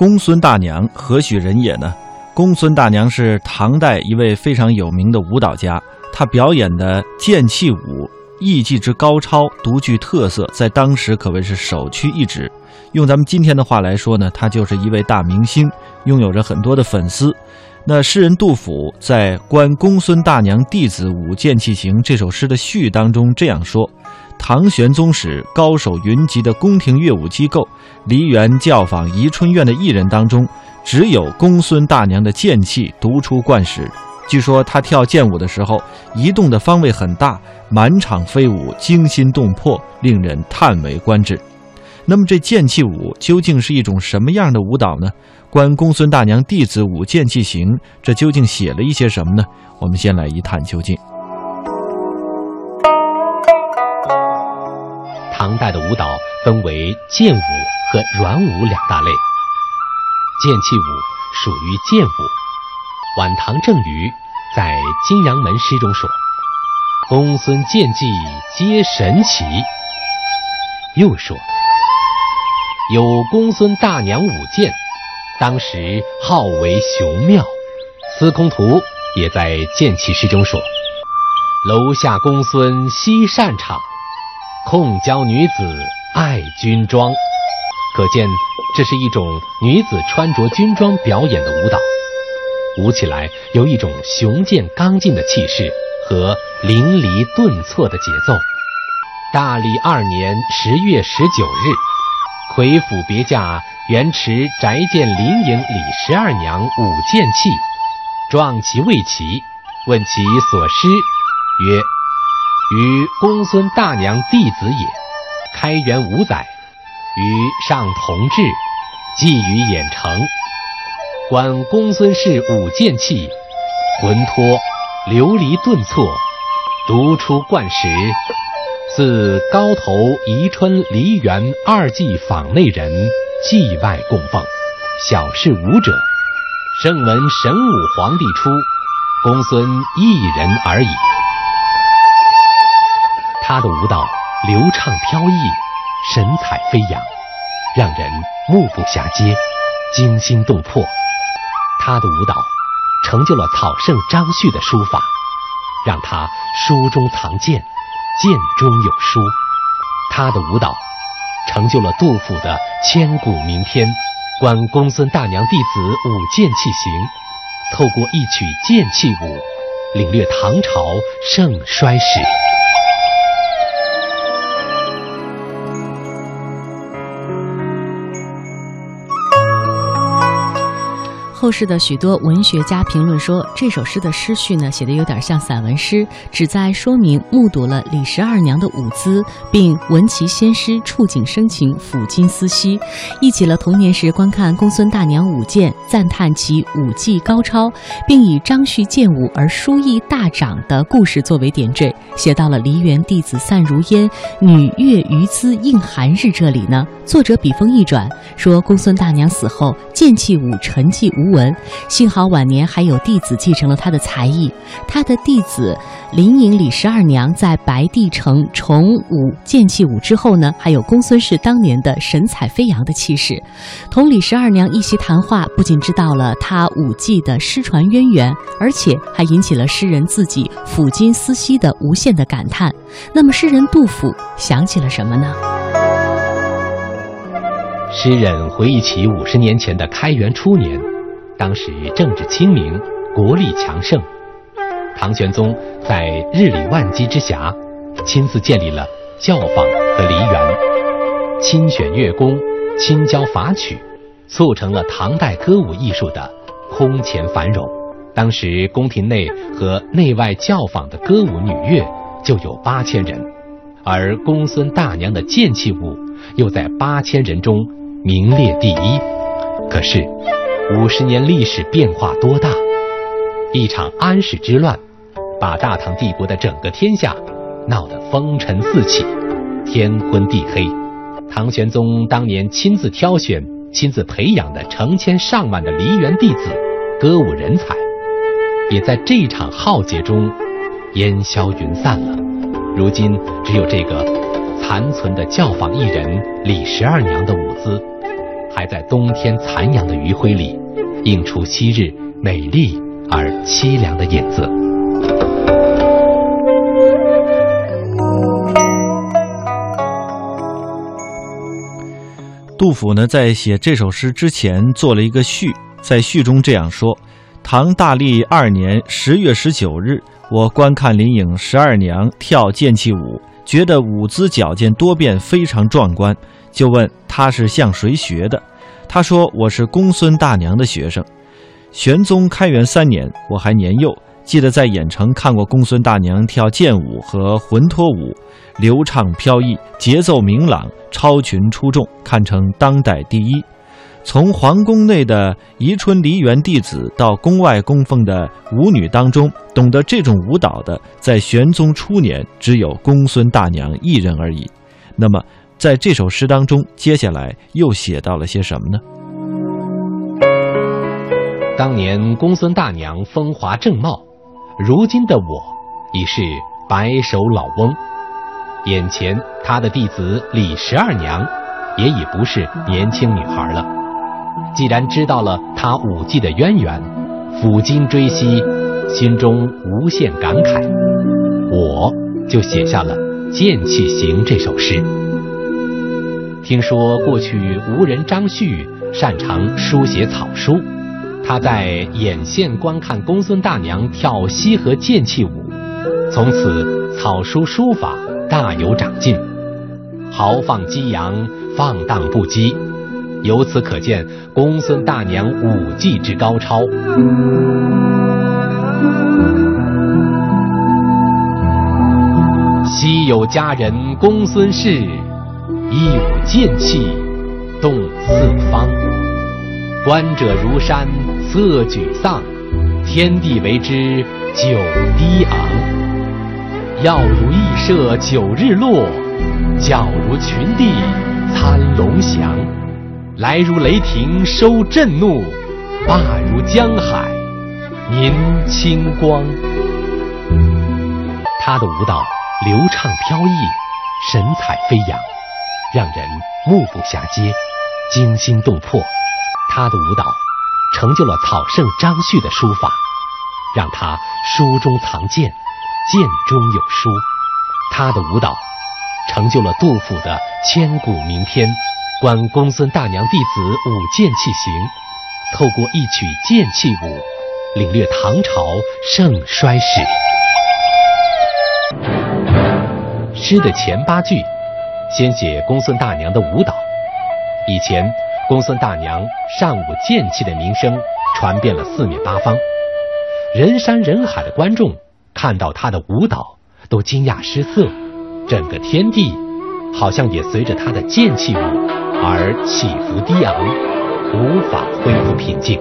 公孙大娘何许人也呢？公孙大娘是唐代一位非常有名的舞蹈家，她表演的剑气舞艺技之高超、独具特色，在当时可谓是首屈一指。用咱们今天的话来说呢，她就是一位大明星，拥有着很多的粉丝。那诗人杜甫在《观公孙大娘弟子舞剑器行》这首诗的序当中这样说。唐玄宗时，高手云集的宫廷乐舞机构梨园教坊宜春院的艺人当中，只有公孙大娘的剑气独出冠时。据说她跳剑舞的时候，移动的方位很大，满场飞舞，惊心动魄，令人叹为观止。那么，这剑气舞究竟是一种什么样的舞蹈呢？《观公孙大娘弟子舞剑气行》，这究竟写了一些什么呢？我们先来一探究竟。唐代的舞蹈分为剑舞和软舞两大类。剑气舞属于剑舞。晚唐郑余在《金阳门诗》中说：“公孙剑技皆神奇。”又说：“有公孙大娘舞剑，当时号为雄妙。”司空图也在《剑气诗》中说：“楼下公孙西擅场。”控教女子爱军装，可见这是一种女子穿着军装表演的舞蹈，舞起来有一种雄健刚劲的气势和淋漓顿挫的节奏。大历二年十月十九日，魁府别驾元池宅见林营李十二娘舞剑器，壮其未齐，问其所失，曰。于公孙大娘弟子也，开元五载，与上同治，寄于兖城。观公孙氏舞剑器，浑脱流离顿挫，独出冠时，自高头宜春梨园二季坊内人祭外供奉，小事舞者，圣闻神武皇帝出，公孙一人而已。他的舞蹈流畅飘逸，神采飞扬，让人目不暇接，惊心动魄。他的舞蹈成就了草圣张旭的书法，让他书中藏剑，剑中有书。他的舞蹈成就了杜甫的千古名篇《观公孙大娘弟子舞剑器行》，透过一曲剑器舞，领略唐朝盛衰史。后世的许多文学家评论说，这首诗的诗序呢写的有点像散文诗，旨在说明目睹了李十二娘的舞姿，并闻其先诗，触景生情，抚今思昔，忆起了童年时观看公孙大娘舞剑，赞叹其舞技高超，并以张旭剑舞而书艺大涨的故事作为点缀，写到了梨园弟子散如烟，女乐余姿映寒日。这里呢，作者笔锋一转，说公孙大娘死后，剑气舞沉寂无文幸好晚年还有弟子继承了他的才艺，他的弟子林颖李十二娘在白帝城重舞剑气舞之后呢，还有公孙氏当年的神采飞扬的气势。同李十二娘一席谈话，不仅知道了他舞技的失传渊源，而且还引起了诗人自己抚今思昔的无限的感叹。那么诗人杜甫想起了什么呢？诗人回忆起五十年前的开元初年。当时政治清明，国力强盛，唐玄宗在日理万机之暇，亲自建立了教坊和梨园，亲选乐工，亲教法曲，促成了唐代歌舞艺术的空前繁荣。当时宫廷内和内外教坊的歌舞女乐就有八千人，而公孙大娘的剑气舞又在八千人中名列第一。可是。五十年历史变化多大？一场安史之乱，把大唐帝国的整个天下闹得风尘四起，天昏地黑。唐玄宗当年亲自挑选、亲自培养的成千上万的梨园弟子、歌舞人才，也在这场浩劫中烟消云散了。如今只有这个残存的教坊艺人李十二娘的舞姿。还在冬天残阳的余晖里，映出昔日美丽而凄凉的影子。杜甫呢，在写这首诗之前做了一个序，在序中这样说：“唐大历二年十月十九日，我观看林颖十二娘跳剑气舞。”觉得舞姿矫健多变，非常壮观，就问她是向谁学的。他说：“我是公孙大娘的学生。玄宗开元三年，我还年幼，记得在郾城看过公孙大娘跳剑舞和浑托舞，流畅飘逸，节奏明朗，超群出众，堪称当代第一。”从皇宫内的宜春梨园弟子到宫外供奉的舞女当中，懂得这种舞蹈的，在玄宗初年只有公孙大娘一人而已。那么，在这首诗当中，接下来又写到了些什么呢？当年公孙大娘风华正茂，如今的我已是白首老翁。眼前他的弟子李十二娘，也已不是年轻女孩了。既然知道了他舞技的渊源，抚今追昔，心中无限感慨，我就写下了《剑气行》这首诗。听说过去吴人张旭擅长书写草书，他在兖县观看公孙大娘跳西河剑气舞，从此草书书法大有长进，豪放激扬，放荡不羁。由此可见，公孙大娘舞技之高超。昔有佳人公孙氏，一舞剑气动四方。观者如山色沮丧，天地为之久低昂。耀如羿射九日落，矫如群帝参龙翔。来如雷霆收震怒，罢如江海凝清光。他的舞蹈流畅飘逸，神采飞扬，让人目不暇接，惊心动魄。他的舞蹈成就了草圣张旭的书法，让他书中藏剑，剑中有书。他的舞蹈成就了杜甫的千古名篇。观公孙大娘弟子舞剑气行，透过一曲剑气舞，领略唐朝盛衰史。诗的前八句，先写公孙大娘的舞蹈。以前，公孙大娘善舞剑气的名声传遍了四面八方，人山人海的观众看到她的舞蹈都惊讶失色，整个天地好像也随着她的剑气舞。而起伏低昂，无法恢复平静。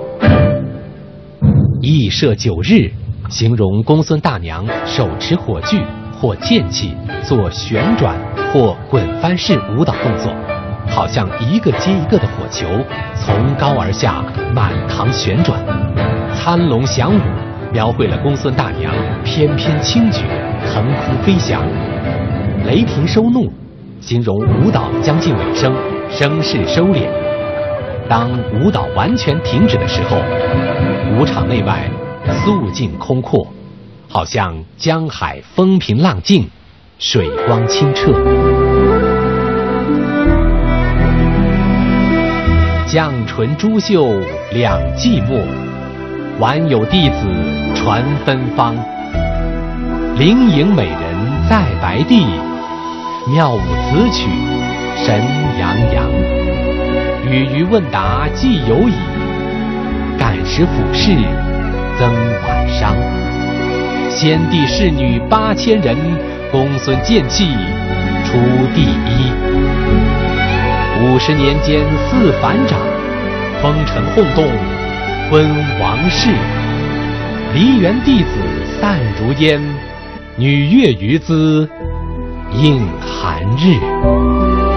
羿射九日，形容公孙大娘手持火炬或剑气做旋转或滚翻式舞蹈动作，好像一个接一个的火球从高而下满堂旋转。参龙翔舞，描绘了公孙大娘翩翩轻举，腾空飞翔。雷霆收怒，形容舞蹈将近尾声。声势收敛，当舞蹈完全停止的时候，舞场内外肃静空阔，好像江海风平浪静，水光清澈。绛唇珠袖两寂寞，晚有弟子传芬芳。灵影美人在白帝，妙舞此曲。神洋洋，语于问答既有矣。感时俯视增晚伤。先帝侍女八千人，公孙剑气出第一。五十年间似反掌，风尘轰动昏王室。梨园弟子散如烟，女乐余姿映寒日。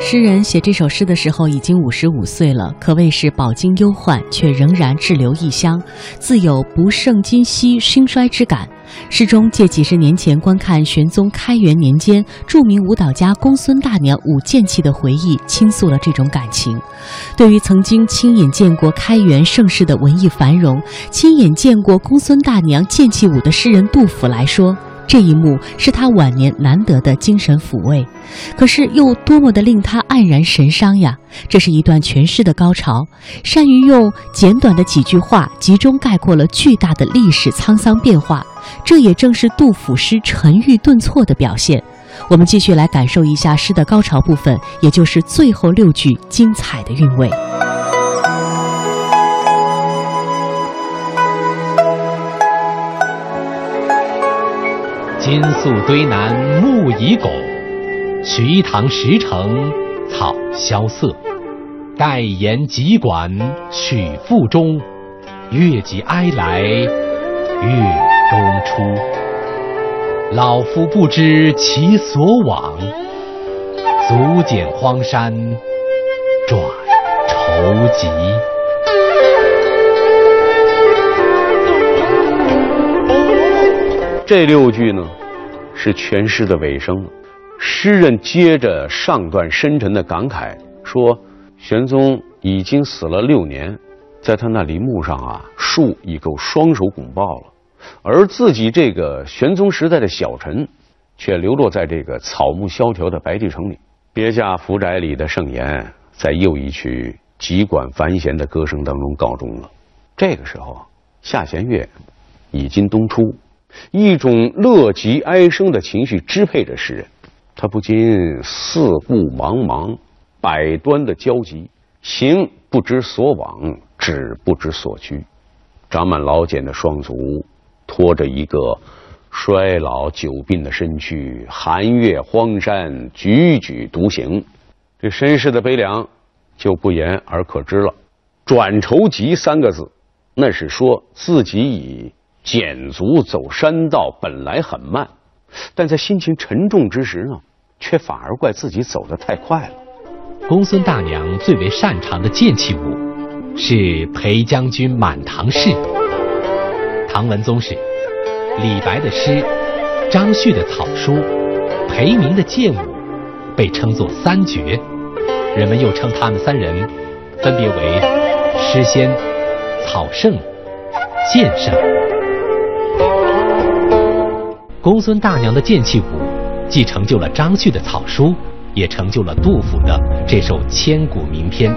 诗人写这首诗的时候已经五十五岁了，可谓是饱经忧患，却仍然滞留异乡，自有不胜今夕兴衰之感。诗中借几十年前观看玄宗开元年间著名舞蹈家公孙大娘舞剑气的回忆，倾诉了这种感情。对于曾经亲眼见过开元盛世的文艺繁荣，亲眼见过公孙大娘剑气舞的诗人杜甫来说，这一幕是他晚年难得的精神抚慰，可是又多么的令他黯然神伤呀！这是一段全诗的高潮，善于用简短的几句话集中概括了巨大的历史沧桑变化，这也正是杜甫诗沉郁顿挫的表现。我们继续来感受一下诗的高潮部分，也就是最后六句精彩的韵味。金粟堆南木已拱，瞿塘石城草萧瑟。盖言急管曲腹中，月既哀来月中出。老夫不知其所往，足见荒山转愁急。这六句呢，是全诗的尾声。诗人接着上段深沉的感慨说：“玄宗已经死了六年，在他那陵墓上啊，树已够双手拱抱了，而自己这个玄宗时代的小臣，却流落在这个草木萧条的白帝城里。别驾福宅里的盛筵，在又一曲急管繁弦的歌声当中告终了。这个时候，下弦月已经东出。”一种乐极哀生的情绪支配着诗人，他不禁四顾茫茫，百端的焦急，行不知所往，止不知所居。长满老茧的双足，拖着一个衰老久病的身躯，寒月荒山，踽踽独行。这身世的悲凉，就不言而可知了。转愁急三个字，那是说自己已。减足走山道本来很慢，但在心情沉重之时呢，却反而怪自己走得太快了。公孙大娘最为擅长的剑气舞是裴将军满堂式。唐文宗时，李白的诗、张旭的草书、裴明的剑舞被称作三绝，人们又称他们三人分别为诗仙、草圣、剑圣。公孙大娘的剑气舞，既成就了张旭的草书，也成就了杜甫的这首千古名篇。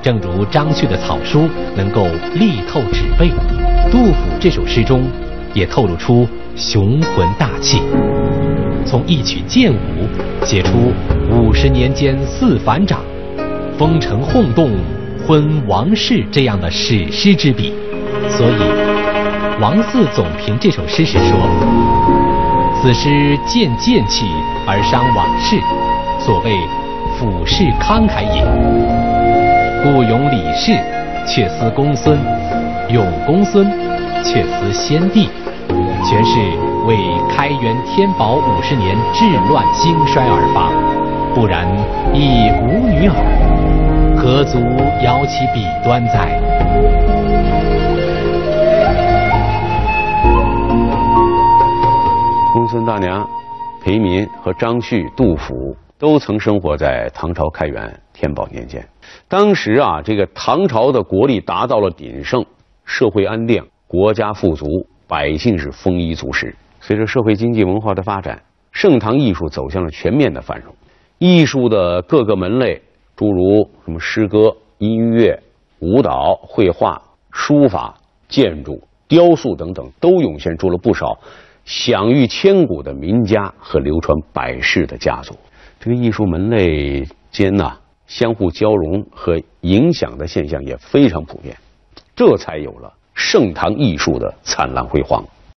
正如张旭的草书能够力透纸背，杜甫这首诗中也透露出雄浑大气。从一曲剑舞写出五十年间四反掌、风尘轰动昏王室这样的史诗之笔，所以。王四总评这首诗时说：“此诗见剑气而伤往事，所谓俯视慷慨也。故咏李氏，却思公孙；咏公孙，却思先帝。全是为开元天宝五十年治乱兴衰而发，不然亦无女耳，何足摇其笔端哉？”大娘、裴民和张旭、杜甫都曾生活在唐朝开元天宝年间。当时啊，这个唐朝的国力达到了鼎盛，社会安定，国家富足，百姓是丰衣足食。随着社会经济文化的发展，盛唐艺术走向了全面的繁荣。艺术的各个门类，诸如什么诗歌、音乐、舞蹈、绘画、书法、建筑、雕塑等等，都涌现出了不少。享誉千古的名家和流传百世的家族，这个艺术门类间呐相互交融和影响的现象也非常普遍，这才有了盛唐艺术的灿烂辉煌。